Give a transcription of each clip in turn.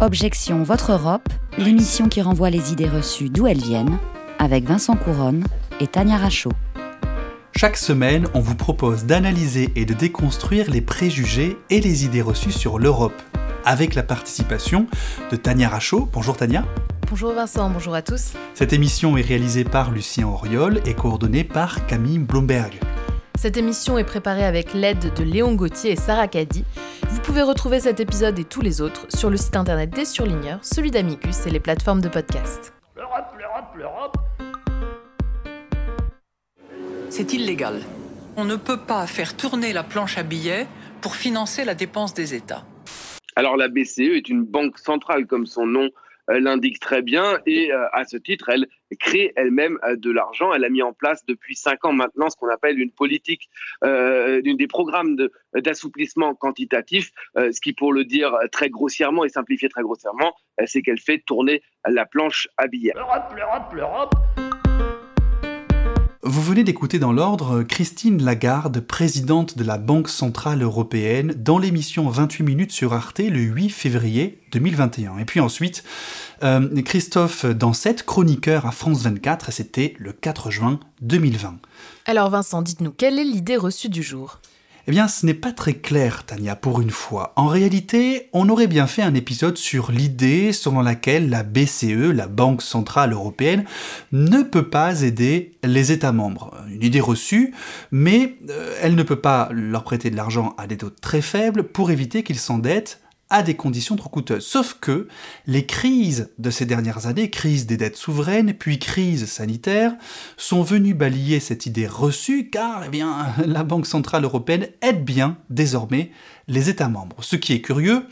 Objection Votre Europe, l'émission qui renvoie les idées reçues d'où elles viennent, avec Vincent Couronne et Tania Rachaud. Chaque semaine, on vous propose d'analyser et de déconstruire les préjugés et les idées reçues sur l'Europe, avec la participation de Tania Rachaud. Bonjour Tania. Bonjour Vincent, bonjour à tous. Cette émission est réalisée par Lucien Auriol et coordonnée par Camille Blomberg. Cette émission est préparée avec l'aide de Léon Gauthier et Sarah Caddy. Vous pouvez retrouver cet épisode et tous les autres sur le site internet des surligneurs, celui d'Amicus et les plateformes de podcast. L'Europe, l'Europe, l'Europe. C'est illégal. On ne peut pas faire tourner la planche à billets pour financer la dépense des États. Alors la BCE est une banque centrale, comme son nom l'indique très bien, et euh, à ce titre, elle crée elle-même euh, de l'argent. Elle a mis en place depuis cinq ans maintenant ce qu'on appelle une politique, euh, des programmes d'assouplissement quantitatif, ce qui, pour le dire très grossièrement et simplifier très grossièrement, c'est qu'elle fait tourner la planche à billets. L'Europe, l'Europe. Vous venez d'écouter dans l'ordre Christine Lagarde, présidente de la Banque Centrale Européenne, dans l'émission 28 minutes sur Arte le 8 février 2021. Et puis ensuite, euh, Christophe Dansette, chroniqueur à France 24, c'était le 4 juin 2020. Alors Vincent, dites-nous, quelle est l'idée reçue du jour? Eh bien, ce n'est pas très clair, Tania, pour une fois. En réalité, on aurait bien fait un épisode sur l'idée selon laquelle la BCE, la Banque Centrale Européenne, ne peut pas aider les États membres. Une idée reçue, mais euh, elle ne peut pas leur prêter de l'argent à des taux très faibles pour éviter qu'ils s'endettent à des conditions trop coûteuses. Sauf que les crises de ces dernières années, crise des dettes souveraines, puis crise sanitaire, sont venues balayer cette idée reçue car eh bien, la Banque Centrale Européenne aide bien désormais les États membres. Ce qui est curieux,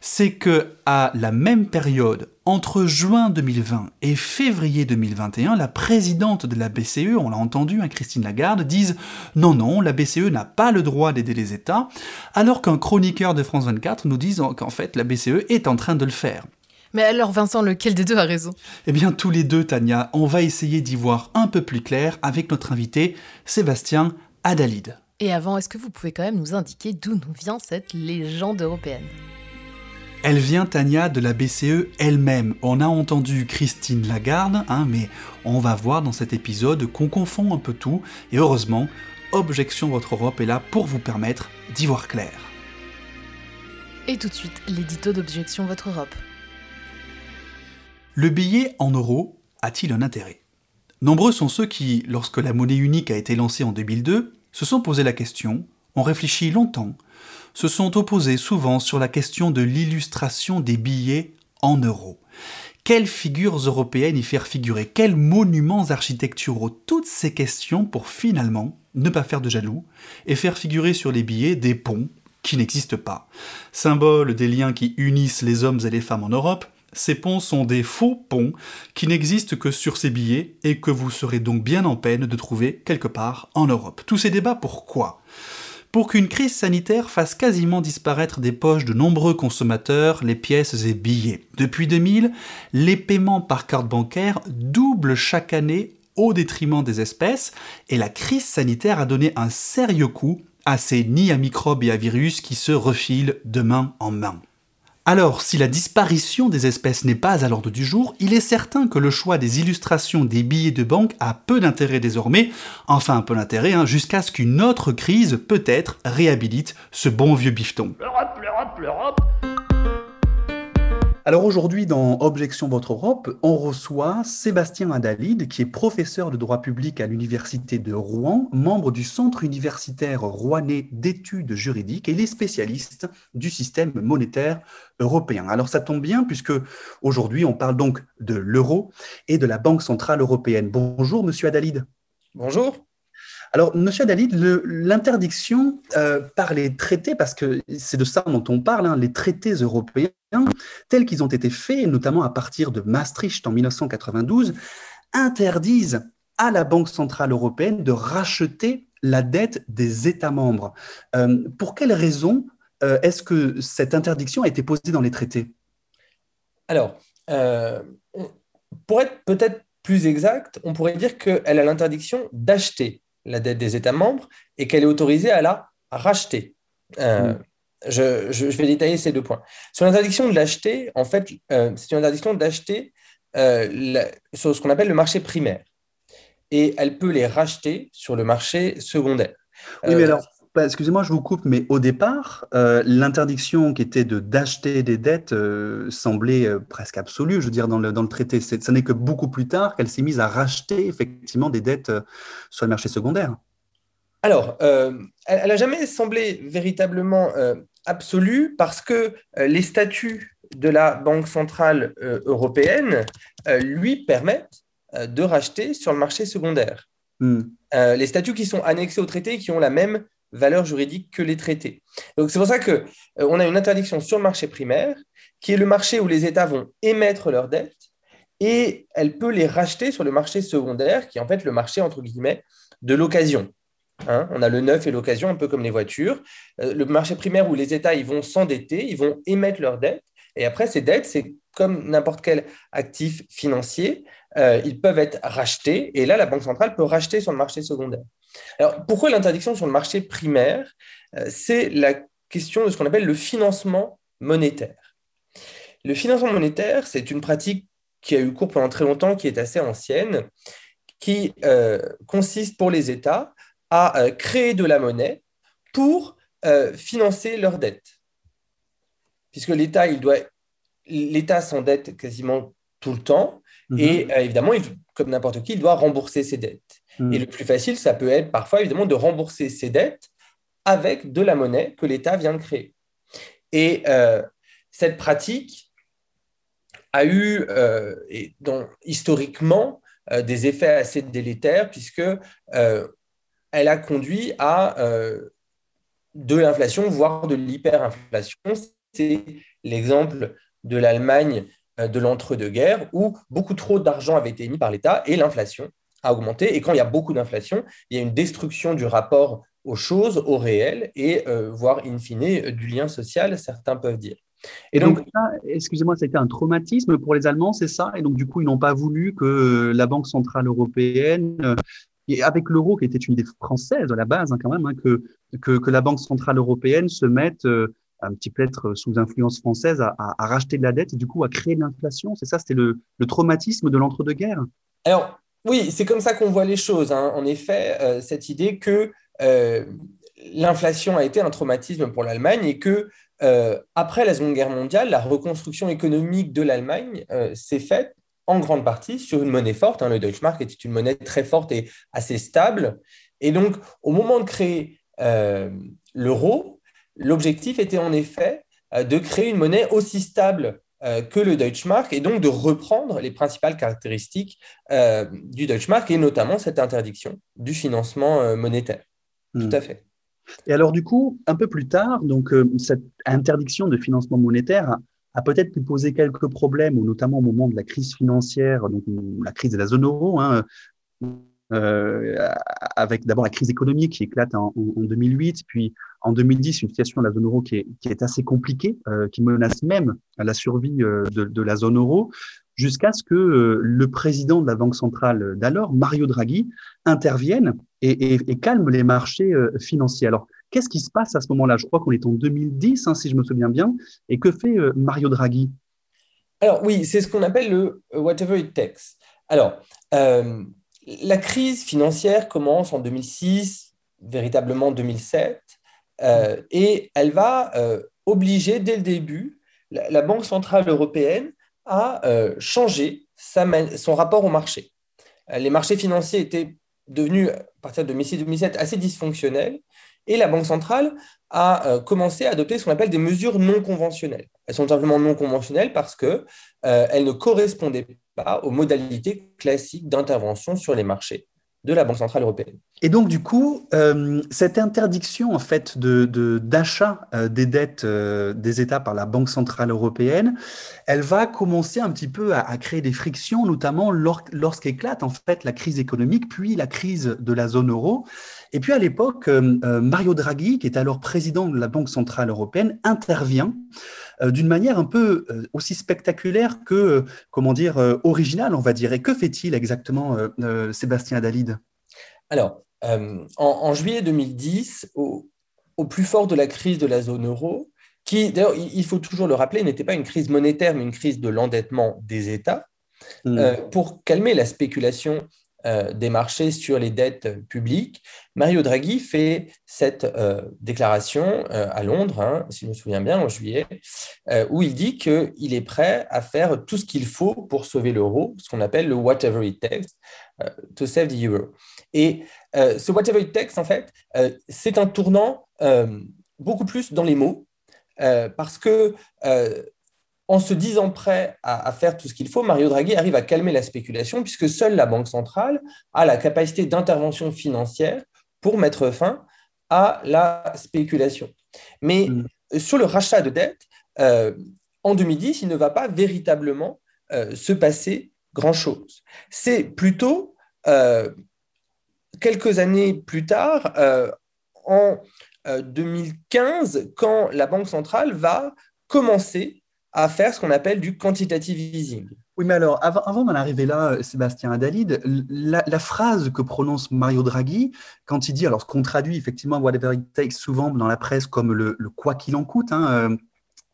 c'est que à la même période, entre juin 2020 et février 2021, la présidente de la BCE, on l'a entendu, hein, Christine Lagarde, dise non, non, la BCE n'a pas le droit d'aider les États, alors qu'un chroniqueur de France 24 nous dit qu'en fait la BCE est en train de le faire. Mais alors Vincent, lequel des deux a raison? Eh bien tous les deux, Tania, on va essayer d'y voir un peu plus clair avec notre invité Sébastien Adalide. Et avant, est-ce que vous pouvez quand même nous indiquer d'où nous vient cette légende européenne? Elle vient, Tania, de la BCE elle-même. On a entendu Christine Lagarde, hein, mais on va voir dans cet épisode qu'on confond un peu tout, et heureusement, Objection Votre Europe est là pour vous permettre d'y voir clair. Et tout de suite, l'édito d'Objection Votre Europe. Le billet en euros a-t-il un intérêt? Nombreux sont ceux qui, lorsque la monnaie unique a été lancée en 2002, se sont posé la question, ont réfléchi longtemps, se sont opposés souvent sur la question de l'illustration des billets en euros. Quelles figures européennes y faire figurer? Quels monuments architecturaux? Toutes ces questions pour finalement ne pas faire de jaloux et faire figurer sur les billets des ponts qui n'existent pas. Symbole des liens qui unissent les hommes et les femmes en Europe, ces ponts sont des faux ponts qui n'existent que sur ces billets et que vous serez donc bien en peine de trouver quelque part en Europe. Tous ces débats, pourquoi? Pour qu'une crise sanitaire fasse quasiment disparaître des poches de nombreux consommateurs les pièces et billets. Depuis 2000, les paiements par carte bancaire doublent chaque année au détriment des espèces, et la crise sanitaire a donné un sérieux coup à ces nids à microbes et à virus qui se refilent de main en main. Alors, si la disparition des espèces n'est pas à l'ordre du jour, il est certain que le choix des illustrations des billets de banque a peu d'intérêt désormais, enfin un peu d'intérêt, hein, jusqu'à ce qu'une autre crise peut-être réhabilite ce bon vieux bifton. Alors aujourd'hui, dans Objection Votre Europe, on reçoit Sébastien Adalide, qui est professeur de droit public à l'Université de Rouen, membre du Centre universitaire rouennais d'études juridiques, et il est spécialiste du système monétaire européen. Alors ça tombe bien, puisque aujourd'hui, on parle donc de l'euro et de la Banque Centrale Européenne. Bonjour, monsieur Adalide. Bonjour. Alors, Monsieur Adalid, l'interdiction euh, par les traités, parce que c'est de ça dont on parle, hein, les traités européens, tels qu'ils ont été faits, notamment à partir de Maastricht en 1992, interdisent à la Banque centrale européenne de racheter la dette des États membres. Euh, pour quelles raisons euh, est-ce que cette interdiction a été posée dans les traités? Alors, pour être peut-être plus exact, on pourrait dire qu'elle a l'interdiction d'acheter la dette des États membres et qu'elle est autorisée à la racheter. Euh, je, vais détailler ces deux points. Sur l'interdiction de l'acheter, en fait, euh, c'est une interdiction d'acheter euh, sur ce qu'on appelle le marché primaire. Et elle peut les racheter sur le marché secondaire. Oui, mais alors, bah, excusez-moi, je vous coupe, mais au départ, l'interdiction qui était de d'acheter des dettes semblait presque absolue. Je veux dire, dans le, dans le traité, ce n'est que beaucoup plus tard qu'elle s'est mise à racheter effectivement des dettes sur le marché secondaire. Alors, elle n'a jamais semblé véritablement absolue parce que euh, les statuts de la Banque centrale euh, européenne euh, lui permettent de racheter sur le marché secondaire. Hmm. les statuts qui sont annexés au traité qui ont la même valeur juridique que les traités. Donc c'est pour ça que on a une interdiction sur le marché primaire, qui est le marché où les États vont émettre leurs dettes, et elle peut les racheter sur le marché secondaire, qui est en fait le marché entre guillemets de l'occasion. Hein, on a le neuf et l'occasion, un peu comme les voitures. Euh, le marché primaire où les États ils vont s'endetter, ils vont émettre leurs dettes. Et après, ces dettes, c'est comme n'importe quel actif financier, euh, ils peuvent être rachetés. Et là, la Banque centrale peut racheter sur le marché secondaire. Alors, pourquoi l'interdiction sur le marché primaire? Euh, C'est la question de ce qu'on appelle le financement monétaire. Le financement monétaire, c'est une pratique qui a eu cours pendant très longtemps, qui est assez ancienne, qui consiste pour les États à euh, créer de la monnaie pour euh, financer leurs dettes. Puisque l'État, il doit, l'État s'endette quasiment tout le temps. Mhm. Et euh, évidemment, comme n'importe qui, il doit rembourser ses dettes. Et le plus facile, ça peut être parfois, évidemment, de rembourser ses dettes avec de la monnaie que l'État vient de créer. Et cette pratique a eu, et donc, historiquement, des effets assez délétères, puisque elle a conduit à euh, de l'inflation, voire de l'hyperinflation. C'est l'exemple de l'Allemagne euh, de l'entre-deux-guerres, où beaucoup trop d'argent avait été mis par l'État et l'inflation a augmenté. Et quand il y a beaucoup d'inflation, il y a une destruction du rapport aux choses, au réel, et euh, voire in fine du lien social, certains peuvent dire. Et donc, excusez-moi, ça a été un traumatisme pour les Allemands, c'est ça? Et donc, du coup, ils n'ont pas voulu que la Banque Centrale Européenne et avec l'euro, qui était une idée française à la base, hein, quand même, hein, que, que, la Banque Centrale Européenne se mette euh, un petit peu être sous influence française à, racheter de la dette et du coup à créer de l'inflation. C'est ça, c'était le, traumatisme de l'entre-deux-guerres? Alors, oui, c'est comme ça qu'on voit les choses. Hein. En effet, euh, cette idée que euh, l'inflation a été un traumatisme pour l'Allemagne et que après la Seconde Guerre mondiale, la reconstruction économique de l'Allemagne s'est faite en grande partie sur une monnaie forte. Hein. Le Deutschmark était une monnaie très forte et assez stable. Et donc, au moment de créer euh, l'euro, l'objectif était en effet euh, de créer une monnaie aussi stable euh, que le Deutschmark et donc de reprendre les principales caractéristiques du Deutschmark et notamment cette interdiction du financement monétaire. Tout hmm. à fait. Et alors, du coup, un peu plus tard, donc, cette interdiction de financement monétaire a peut-être pu poser quelques problèmes, notamment au moment de la crise financière, donc la crise de la zone euro, hein, euh, avec d'abord la crise économique qui éclate en, 2008, puis en 2010 une situation de la zone euro qui est, assez compliquée, euh, qui menace même la survie euh, de, la zone euro, jusqu'à ce que euh, le président de la Banque centrale d'alors, Mario Draghi, intervienne et, calme les marchés financiers. Alors, Qu'est-ce qui se passe à ce moment-là? Je crois qu'on est en 2010, hein, si je me souviens bien. Et que fait Mario Draghi? Alors oui, c'est ce qu'on appelle le whatever it takes. Alors, la crise financière commence en 2006, véritablement 2007, et elle va obliger dès le début la, Banque centrale européenne à changer son rapport au marché. Les marchés financiers étaient devenus, à partir de 2006-2007, assez dysfonctionnels. Et la Banque centrale a euh, commencé à adopter ce qu'on appelle des mesures non conventionnelles. Elles sont simplement non conventionnelles parce qu'elles euh, ne correspondaient pas aux modalités classiques d'intervention sur les marchés de la Banque centrale européenne. Et donc, du coup, euh, cette interdiction en fait de d'achat des dettes des États par la Banque centrale européenne, elle va commencer un petit peu à, créer des frictions, notamment lorsqu'éclate en fait la crise économique, puis la crise de la zone euro. Et puis à l'époque, euh, euh, Mario Draghi, qui est alors président de la Banque centrale européenne, intervient euh, d'une manière un peu aussi spectaculaire que, comment dire, originale, on va dire. Et que fait-il exactement, Sébastien Adalide? Alors, en, juillet 2010, au, plus fort de la crise de la zone euro, qui, d'ailleurs, il faut toujours le rappeler, n'était pas une crise monétaire, mais une crise de l'endettement des États. Mm. pour calmer la spéculation euh, des marchés sur les dettes publiques. Mario Draghi fait cette euh, déclaration euh, à Londres, hein, si je me souviens bien, en juillet, où il dit qu'il est prêt à faire tout ce qu'il faut pour sauver l'euro, ce qu'on appelle le whatever it takes, to save the euro. Et ce whatever it takes, en fait, c'est un tournant beaucoup plus dans les mots, parce que en se disant prêt à, faire tout ce qu'il faut, Mario Draghi arrive à calmer la spéculation puisque seule la Banque centrale a la capacité d'intervention financière pour mettre fin à la spéculation. Mais mm. sur le rachat de dette, euh, en 2010, il ne va pas véritablement euh, se passer grand-chose. C'est plutôt euh, quelques années plus tard, en 2015, quand la Banque centrale va commencer à faire ce qu'on appelle du quantitative easing. Oui, mais alors, avant, d'en arriver là, Sébastien Adalid, la, phrase que prononce Mario Draghi, quand il dit, alors ce qu'on traduit effectivement whatever it takes souvent dans la presse comme le, quoi qu'il en coûte, hein, euh,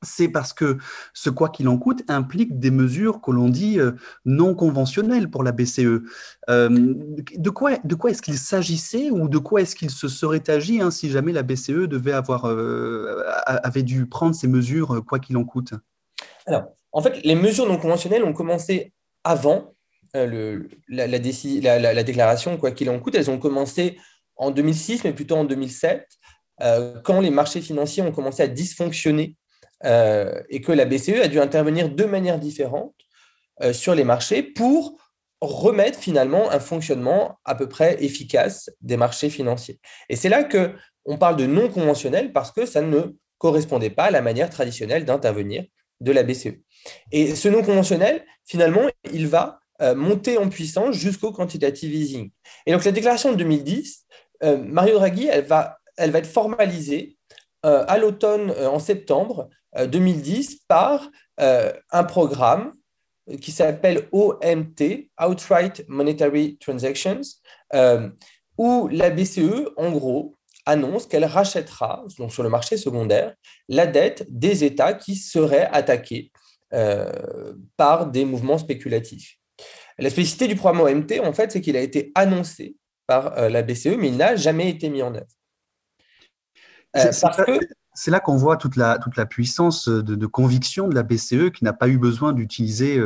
c'est parce que ce quoi qu'il en coûte implique des mesures que l'on dit euh, non conventionnelles pour la BCE. Euh, de quoi, de quoi est-ce qu'il s'agissait ou de quoi est-ce qu'il se serait agi hein, si jamais la BCE devait avoir, avait dû prendre ces mesures quoi qu'il en coûte? Alors, en fait, les mesures non conventionnelles ont commencé avant euh, la, déclaration, quoi qu'il en coûte. Elles ont commencé en 2006, mais plutôt en 2007, euh, quand les marchés financiers ont commencé à dysfonctionner euh, et que la BCE a dû intervenir de manière différente sur les marchés pour remettre finalement un fonctionnement à peu près efficace des marchés financiers. Et c'est là que on parle de non conventionnel parce que ça ne correspondait pas à la manière traditionnelle d'intervenir de la BCE. Et ce non conventionnel, finalement, il va euh, monter en puissance jusqu'au quantitative easing. Et donc, la déclaration de 2010, euh, Mario Draghi, elle va, elle va être formalisée euh, à l'automne, en septembre 2010, par un programme qui s'appelle OMT, Outright Monetary Transactions, où la BCE, en gros, annonce qu'elle rachètera, donc sur le marché secondaire, la dette des États qui seraient attaqués euh, par des mouvements spéculatifs. La spécificité du programme OMT, en fait, c'est qu'il a été annoncé par euh, la BCE, mais il n'a jamais été mis en œuvre. Euh, c'est là qu'on voit toute la, toute la puissance de, conviction de la BCE qui n'a pas eu besoin d'utiliser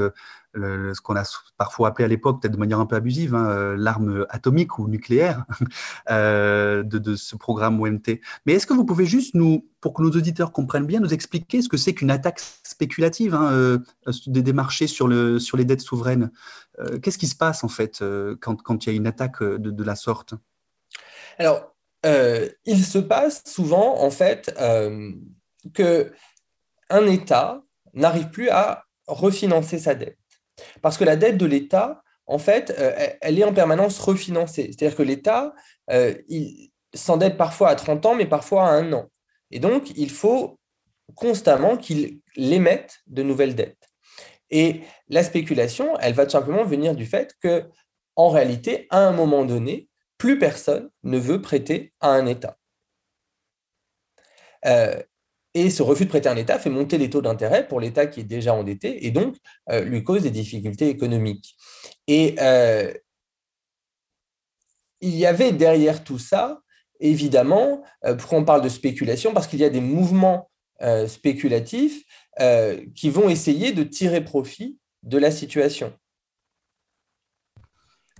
ce qu'on a parfois appelé à l'époque, peut-être de manière un peu abusive, hein, euh, l'arme atomique ou nucléaire euh, de, ce programme OMT. Mais est-ce que vous pouvez juste nous, pour que nos auditeurs comprennent bien, nous expliquer ce que c'est qu'une attaque spéculative hein, euh, des, marchés sur, le, sur les dettes souveraines? Qu'est-ce qui se passe en fait quand, quand il y a une attaque de, la sorte? Alors, il se passe souvent en fait que un État n'arrive plus à refinancer sa dette. Parce que la dette de l'État, en fait, euh, elle est en permanence refinancée. C'est-à-dire que l'État, euh, s'endette parfois à 30 ans, mais parfois à un an. Et donc, il faut constamment qu'il émette de nouvelles dettes. Et la spéculation, elle va tout simplement venir du fait que, en réalité, à un moment donné, plus personne ne veut prêter à un État. Euh, et ce refus de prêter un État fait monter les taux d'intérêt pour l'État qui est déjà endetté et donc euh, lui cause des difficultés économiques. Et euh, il y avait derrière tout ça, évidemment, euh, pourquoi on parle de spéculation? Parce qu'il y a des mouvements spéculatifs qui vont essayer de tirer profit de la situation.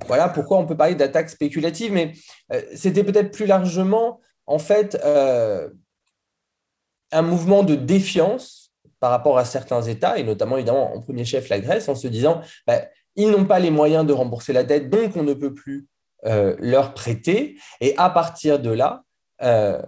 Voilà pourquoi on peut parler d'attaque spéculative, mais c'était peut-être plus largement, en fait, un mouvement de défiance par rapport à certains États, et notamment évidemment en premier chef la Grèce, en se disant bah, ils n'ont pas les moyens de rembourser la dette, donc on ne peut plus euh, leur prêter. Et à partir de là, euh,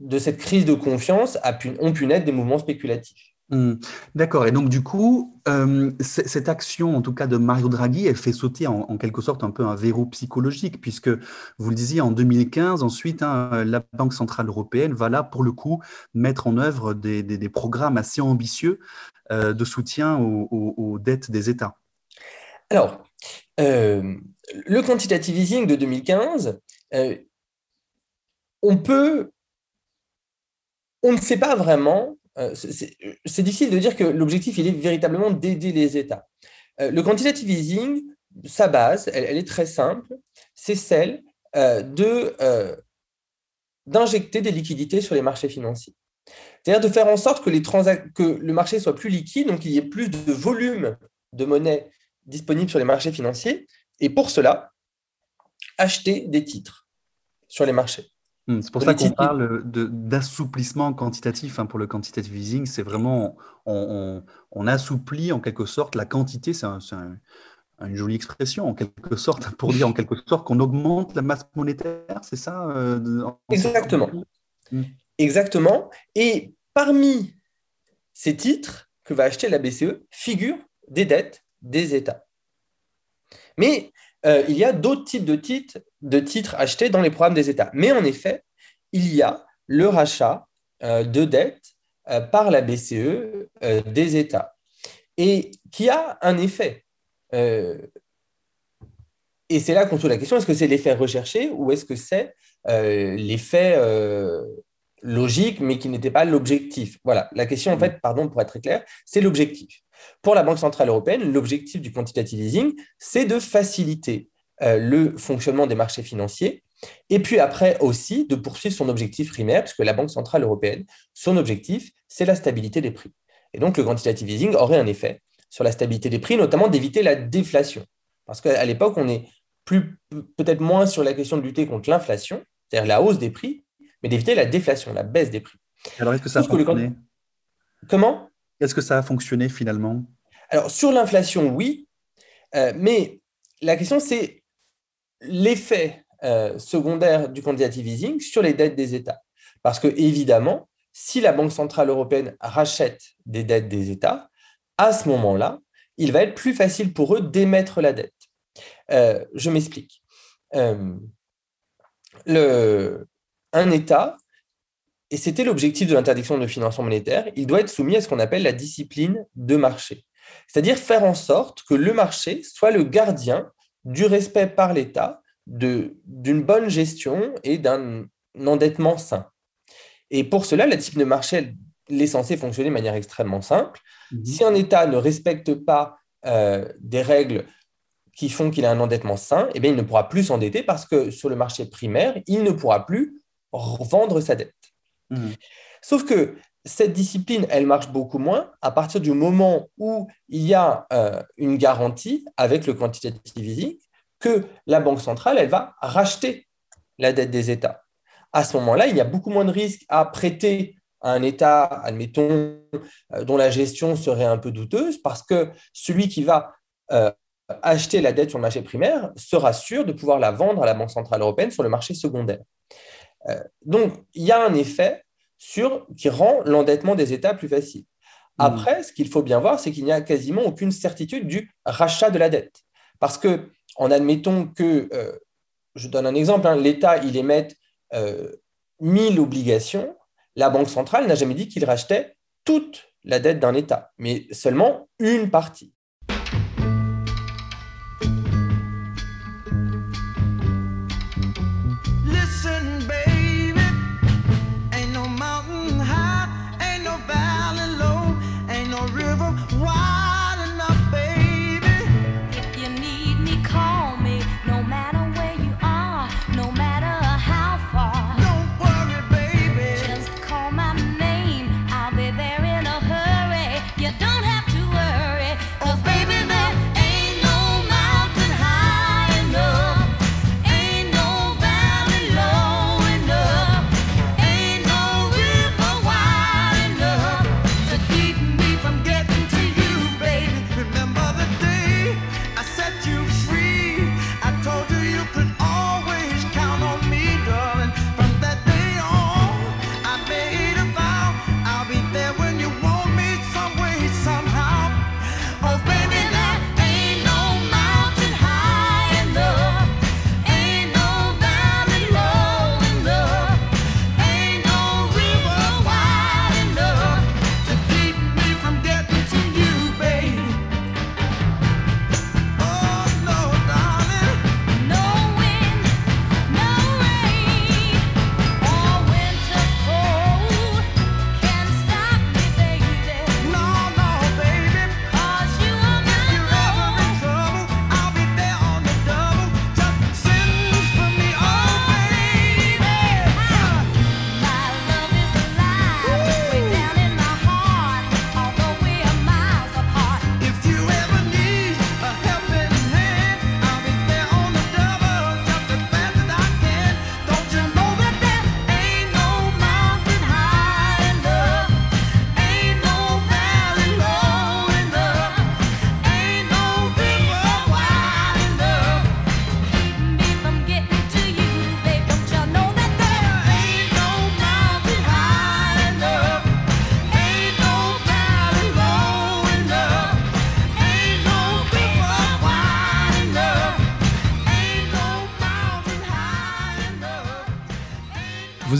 de cette crise de confiance, ont pu naître des mouvements spéculatifs. Hmm. D'accord. Et donc, du coup, euh, cette action, en tout cas de Mario Draghi, elle fait sauter en, quelque sorte un peu un verrou psychologique, puisque vous le disiez, en 2015, ensuite, hein, la Banque Centrale Européenne va là, pour le coup, mettre en œuvre des, programmes assez ambitieux euh, de soutien aux, dettes des États. Alors, euh, le quantitative easing de 2015, on peut on ne sait pas vraiment, c'est difficile de dire que l'objectif, est véritablement d'aider les États. Euh, le quantitative easing, sa base, elle, est très simple, c'est celle de d'injecter des liquidités sur les marchés financiers. C'est-à-dire de faire en sorte que le marché soit plus liquide, donc qu'il y ait plus de volume de monnaie disponible sur les marchés financiers, et pour cela, acheter des titres sur les marchés. Hmm, c'est pour ça qu'on parle d'assouplissement quantitatif hein, pour le quantitative easing. C'est vraiment, on, assouplit en quelque sorte la quantité. C'est une jolie expression en quelque sorte pour dire en quelque sorte qu'on augmente la masse monétaire. C'est ça euh, Exactement. Hmm. Exactement. Et parmi ces titres que va acheter la BCE figurent des dettes des États. Mais euh, il y a d'autres types de titres, de titres achetés dans les programmes des États. Mais en effet, il y a le rachat euh, de dettes euh, par la BCE des États et qui a un effet. et c'est là qu'on se pose la question, est-ce que c'est l'effet recherché ou est-ce que c'est l'effet logique mais qui n'était pas l'objectif? Voilà, la question en fait, pardon pour être très clair, c'est l'objectif. Pour la Banque Centrale Européenne, l'objectif du quantitative easing, c'est de faciliter euh, le fonctionnement des marchés financiers et puis après aussi de poursuivre son objectif primaire, puisque la Banque Centrale Européenne, son objectif, c'est la stabilité des prix. Et donc le quantitative easing aurait un effet sur la stabilité des prix, notamment d'éviter la déflation. Parce qu'à l'époque, on est peut-être moins sur la question de lutter contre l'inflation, c'est-à-dire la hausse des prix, mais d'éviter la déflation, la baisse des prix. Alors, est-ce que ça a fonctionné? Comment? Est-ce que ça a fonctionné finalement? Alors, sur l'inflation, oui. Euh, mais la question, c'est l'effet euh, secondaire du quantitative easing sur les dettes des États. Parce que, évidemment, si la Banque Centrale Européenne rachète des dettes des États, à ce moment-là, il va être plus facile pour eux d'émettre la dette. Euh, je m'explique. le, un État et c'était l'objectif de l'interdiction de financement monétaire, il doit être soumis à ce qu'on appelle la discipline de marché. C'est-à-dire faire en sorte que le marché soit le gardien du respect par l'État d'une bonne gestion et d'un endettement sain. Et pour cela, la discipline de marché, elle, est censée fonctionner de manière extrêmement simple. Mhm. Si un État ne respecte pas euh, des règles qui font qu'il a un endettement sain, eh bien, il ne pourra plus s'endetter parce que sur le marché primaire, il ne pourra plus vendre sa dette. Mhm. Sauf que cette discipline, elle marche beaucoup moins à partir du moment où il y a euh, une garantie avec le quantitative easing que la Banque centrale, elle va racheter la dette des États. À ce moment-là, il y a beaucoup moins de risques à prêter à un État, admettons, euh, dont la gestion serait un peu douteuse, parce que celui qui va euh, acheter la dette sur le marché primaire sera sûr de pouvoir la vendre à la Banque centrale européenne sur le marché secondaire. Donc, il y a un effet sur, qui rend l'endettement des États plus facile. Hmm. Après, ce qu'il faut bien voir, c'est qu'il n'y a quasiment aucune certitude du rachat de la dette. Parce que, en admettant que, euh, je donne un exemple, hein, l'État, il émet euh, 1000 obligations, la Banque centrale n'a jamais dit qu'il rachetait toute la dette d'un État, mais seulement une partie.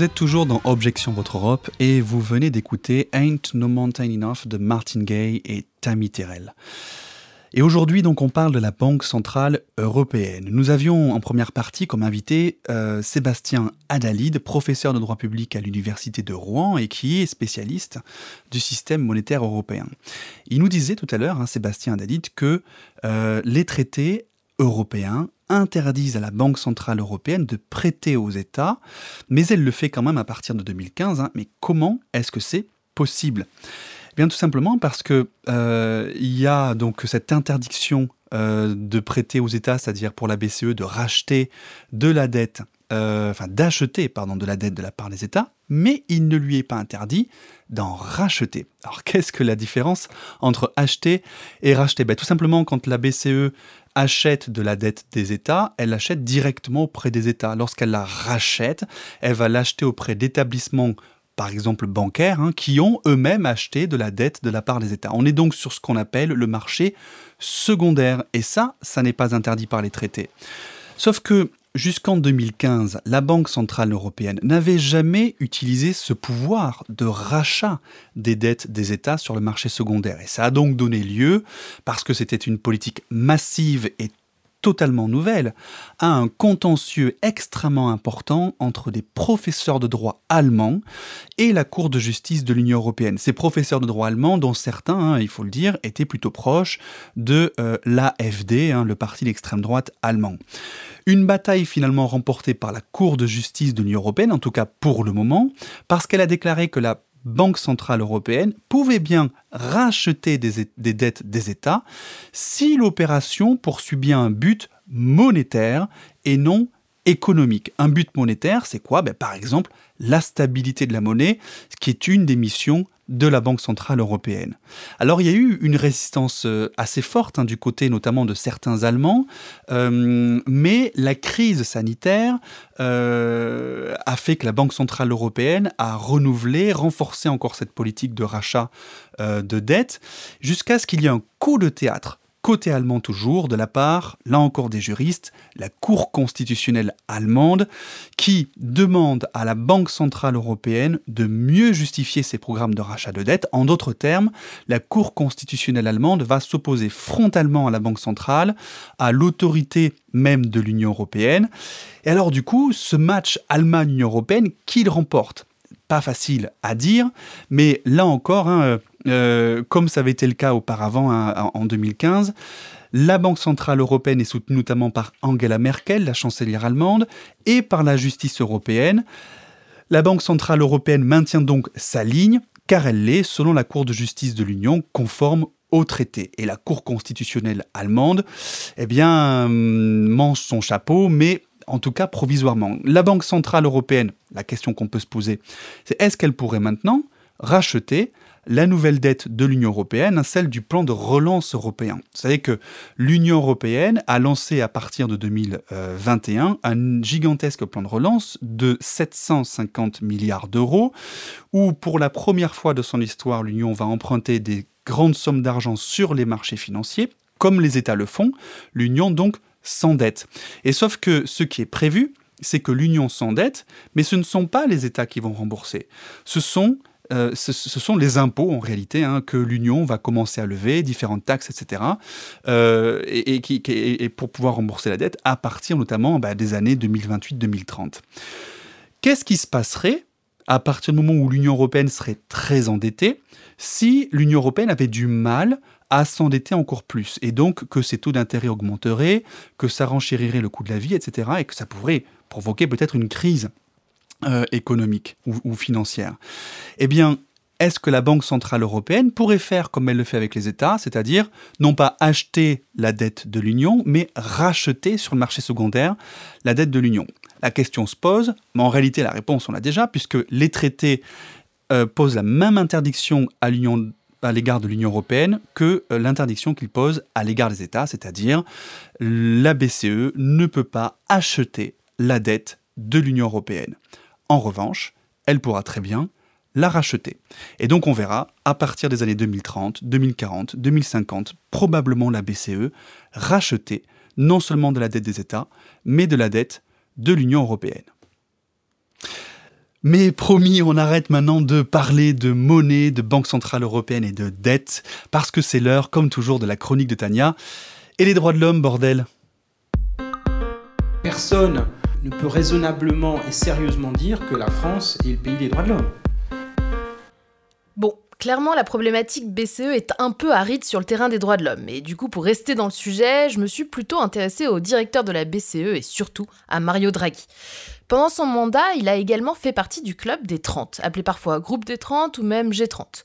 Vous êtes toujours dans Objection Votre Europe et vous venez d'écouter Ain't No Mountain Enough de Martin Gay et Tammy Terrell. Et aujourd'hui, donc, on parle de la Banque Centrale Européenne. Nous avions en première partie comme invité euh, Sébastien Adalide, professeur de droit public à l'Université de Rouen et qui est spécialiste du système monétaire européen. Il nous disait tout à l'heure, hein, Sébastien Adalide, que euh, les traités européens interdisent à la Banque Centrale Européenne de prêter aux États, mais elle le fait quand même à partir de 2015. Hein. Mais comment est-ce que c'est possible? Eh Bien tout simplement parce que euh, il y a donc cette interdiction euh, de prêter aux États, c'est-à-dire pour la BCE de racheter de la dette, euh, enfin d'acheter pardon de la dette de la part des États, mais il ne lui est pas interdit d'en racheter. Alors qu'est-ce que la différence entre acheter et racheter? Ben, Tout simplement quand la BCE achète de la dette des États, elle l'achète directement auprès des États. Lorsqu'elle la rachète, elle va l'acheter auprès d'établissements par exemple bancaires, hein, qui ont eux-mêmes acheté de la dette de la part des États. On est donc sur ce qu'on appelle le marché secondaire, et ça, ça n'est pas interdit par les traités. Sauf que jusqu'en 2015, la Banque Centrale Européenne n'avait jamais utilisé ce pouvoir de rachat des dettes des États sur le marché secondaire. Et ça a donc donné lieu, parce que c'était une politique massive et totalement nouvelle, à un contentieux extrêmement important entre des professeurs de droit allemands et la Cour de justice de l'Union européenne. Ces professeurs de droit allemands, dont certains, hein, il faut le dire, étaient plutôt proches de euh, l'AFD, hein, le parti d'extrême droite allemand. Une bataille finalement remportée par la Cour de justice de l'Union européenne, en tout cas pour le moment, parce qu'elle a déclaré que la Banque centrale européenne pouvait bien racheter des, dettes des États si l'opération poursuit bien un but monétaire et non économique. Un but monétaire, c'est quoi? Ben, Par exemple, la stabilité de la monnaie, ce qui est une des missions de la Banque Centrale Européenne. Alors il y a eu une résistance euh, assez forte hein, du côté notamment de certains Allemands, euh, mais la crise sanitaire euh, a fait que la Banque Centrale Européenne a renouvelé, renforcé encore cette politique de rachat de dettes, jusqu'à ce qu'il y ait un coup de théâtre côté allemand toujours, de la part, là encore des juristes, la Cour constitutionnelle allemande, qui demande à la Banque centrale européenne de mieux justifier ses programmes de rachat de dettes. En d'autres termes, la Cour constitutionnelle allemande va s'opposer frontalement à la Banque centrale, à l'autorité même de l'Union européenne. Et alors du coup, ce match Allemagne-Union européenne, qui le remporte pas facile à dire, mais là encore, hein, euh, comme ça avait été le cas auparavant hein, en 2015, la Banque Centrale Européenne est soutenue notamment par Angela Merkel, la chancelière allemande, et par la justice européenne. La Banque Centrale Européenne maintient donc sa ligne, car elle l'est, selon la Cour de justice de l'Union, conforme au traité. Et la Cour constitutionnelle allemande, eh bien, hum, mange son chapeau, mais en tout cas provisoirement. La Banque Centrale Européenne, la question qu'on peut se poser, c'est est-ce qu'elle pourrait maintenant racheter la nouvelle dette de l'Union européenne, celle du plan de relance européen. Vous savez que l'Union européenne a lancé à partir de 2021 un gigantesque plan de relance de 750 milliards d'euros, où pour la première fois de son histoire, l'Union va emprunter des grandes sommes d'argent sur les marchés financiers, comme les États le font. L'Union donc s'endette. Et sauf que ce qui est prévu, c'est que l'Union s'endette, mais ce ne sont pas les États qui vont rembourser. Ce sont euh, ce, sont les impôts en réalité hein, que l'Union va commencer à lever, différentes taxes, etc. Euh, et, pour pouvoir rembourser la dette à partir notamment bah, des années 2028-2030. Qu'est-ce qui se passerait à partir du moment où l'Union européenne serait très endettée si l'Union européenne avait du mal à s'endetter encore plus, et donc que ses taux d'intérêt augmenteraient, que ça renchérirait le coût de la vie, etc., et que ça pourrait provoquer peut-être une crise? Euh, économique ou, financière. Eh bien, est-ce que la Banque Centrale Européenne pourrait faire comme elle le fait avec les États, c'est-à-dire non pas acheter la dette de l'Union, mais racheter sur le marché secondaire la dette de l'Union? La question se pose, mais en réalité la réponse on l'a déjà, puisque les traités euh, posent la même interdiction à l'égard de l'Union européenne que euh, l'interdiction qu'ils posent à l'égard des États, c'est-à-dire la BCE ne peut pas acheter la dette de l'Union européenne. En revanche, elle pourra très bien la racheter. Et donc on verra, à partir des années 2030, 2040, 2050, probablement la BCE racheter non seulement de la dette des États, mais de la dette de l'Union européenne. Mais promis, on arrête maintenant de parler de monnaie, de Banque Centrale Européenne et de dette, parce que c'est l'heure, comme toujours, de la chronique de Tania. Et les droits de l'homme, bordel? Personne ne peut raisonnablement et sérieusement dire que la France est le pays des droits de l'homme. Bon, clairement, la problématique BCE est un peu aride sur le terrain des droits de l'homme. Et du coup, pour rester dans le sujet, je me suis plutôt intéressée au directeur de la BCE et surtout à Mario Draghi. Pendant son mandat, il a également fait partie du club des 30, appelé parfois groupe des 30 ou même G30.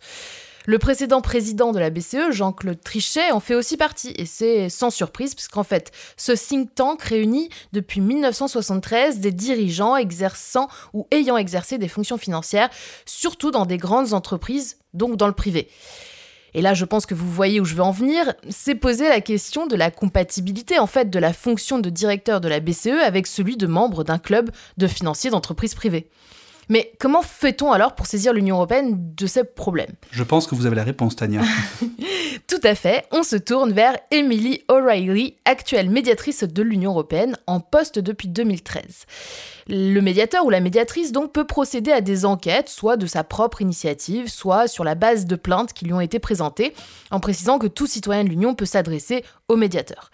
Le précédent président de la BCE, Jean-Claude Trichet, en fait aussi partie, et c'est sans surprise, puisqu'en fait, ce think tank réunit depuis 1973 des dirigeants exerçant ou ayant exercé des fonctions financières, surtout dans des grandes entreprises, donc dans le privé. Et là je pense que vous voyez où je veux en venir, c'est poser la question de la compatibilité en fait de la fonction de directeur de la BCE avec celui de membre d'un club de financiers d'entreprises privées. Mais comment fait-on alors pour saisir l'Union européenne de ces problèmes Je pense que vous avez la réponse, Tania. Tout à fait, on se tourne vers Emily O'Reilly, actuelle médiatrice de l'Union européenne, en poste depuis 2013. Le médiateur ou la médiatrice donc peut procéder à des enquêtes, soit de sa propre initiative, soit sur la base de plaintes qui lui ont été présentées, en précisant que tout citoyen de l'Union peut s'adresser au médiateur.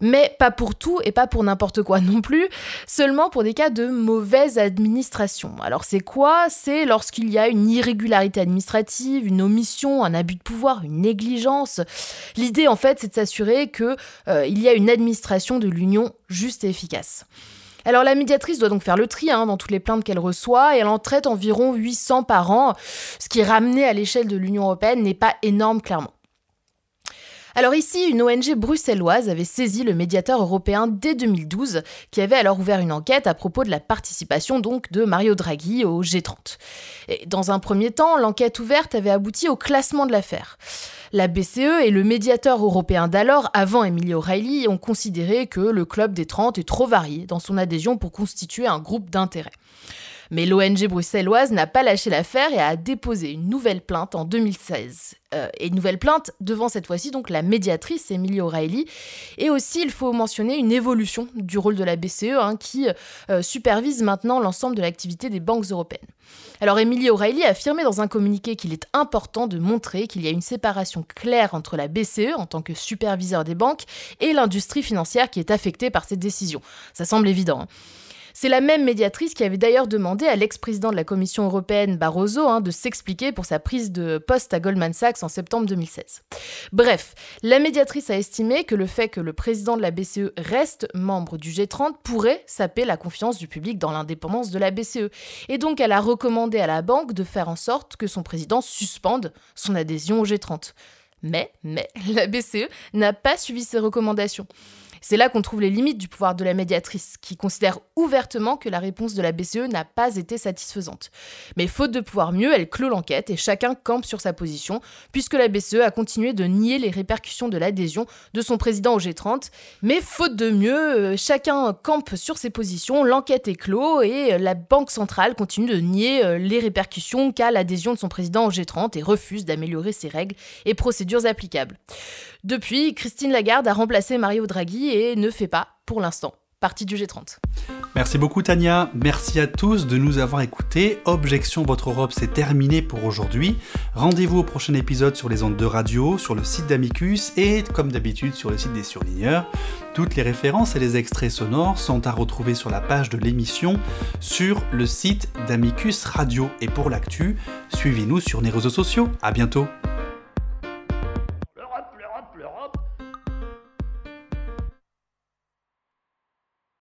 Mais pas pour tout et pas pour n'importe quoi non plus, seulement pour des cas de mauvaise administration. Alors c'est quoi? C'est lorsqu'il y a une irrégularité administrative, une omission, un abus de pouvoir, une négligence. L'idée en fait c'est de s'assurer qu'il euh, y a une administration de l'Union juste et efficace. Alors la médiatrice doit donc faire le tri hein, dans toutes les plaintes qu'elle reçoit et elle en traite environ 800 par an, ce qui ramené à l'échelle de l'Union européenne n'est pas énorme clairement. Alors ici, une ONG bruxelloise avait saisi le médiateur européen dès 2012, qui avait alors ouvert une enquête à propos de la participation donc de Mario Draghi au G30. Et dans un premier temps, l'enquête ouverte avait abouti au classement de l'affaire. La BCE et le médiateur européen d'alors, avant Emilio O'Reilly, ont considéré que le club des 30 est trop varié dans son adhésion pour constituer un groupe d'intérêt. Mais l'ONG bruxelloise n'a pas lâché l'affaire et a déposé une nouvelle plainte en 2016. Euh, et une nouvelle plainte devant cette fois-ci donc la médiatrice Emily O'Reilly. Et aussi, il faut mentionner une évolution du rôle de la BCE hein, qui euh, supervise maintenant l'ensemble de l'activité des banques européennes. Alors Emily O'Reilly a affirmé dans un communiqué qu'il est important de montrer qu'il y a une séparation claire entre la BCE en tant que superviseur des banques et l'industrie financière qui est affectée par cette décision. Ça semble évident. Hein. C'est la même médiatrice qui avait d'ailleurs demandé à l'ex-président de la Commission européenne Barroso hein, de s'expliquer pour sa prise de poste à Goldman Sachs en septembre 2016. Bref, la médiatrice a estimé que le fait que le président de la BCE reste membre du G30 pourrait saper la confiance du public dans l'indépendance de la BCE. Et donc elle a recommandé à la banque de faire en sorte que son président suspende son adhésion au G30. Mais, mais, la BCE n'a pas suivi ces recommandations. C'est là qu'on trouve les limites du pouvoir de la médiatrice, qui considère ouvertement que la réponse de la BCE n'a pas été satisfaisante. Mais faute de pouvoir mieux, elle clôt l'enquête et chacun campe sur sa position, puisque la BCE a continué de nier les répercussions de l'adhésion de son président au G30. Mais faute de mieux, euh, chacun campe sur ses positions, l'enquête est clos et la Banque centrale continue de nier euh, les répercussions qu'a l'adhésion de son président au G30 et refuse d'améliorer ses règles et procédures applicables. Depuis, Christine Lagarde a remplacé Mario Draghi et ne fait pas, pour l'instant, partie du G30. Merci beaucoup Tania, merci à tous de nous avoir écoutés. Objection Votre Europe, c'est terminé pour aujourd'hui. Rendez-vous au prochain épisode sur les ondes de radio, sur le site d'Amicus et comme d'habitude sur le site des surligneurs. Toutes les références et les extraits sonores sont à retrouver sur la page de l'émission sur le site d'Amicus Radio. Et pour l'actu, suivez-nous sur les réseaux sociaux. À bientôt.